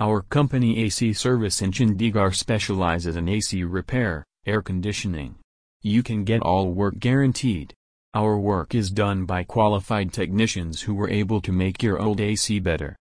Our company AC Service in Chandigarh specializes in AC repair, air conditioning. You can get all work guaranteed. Our work is done by qualified technicians who were able to make your old AC better.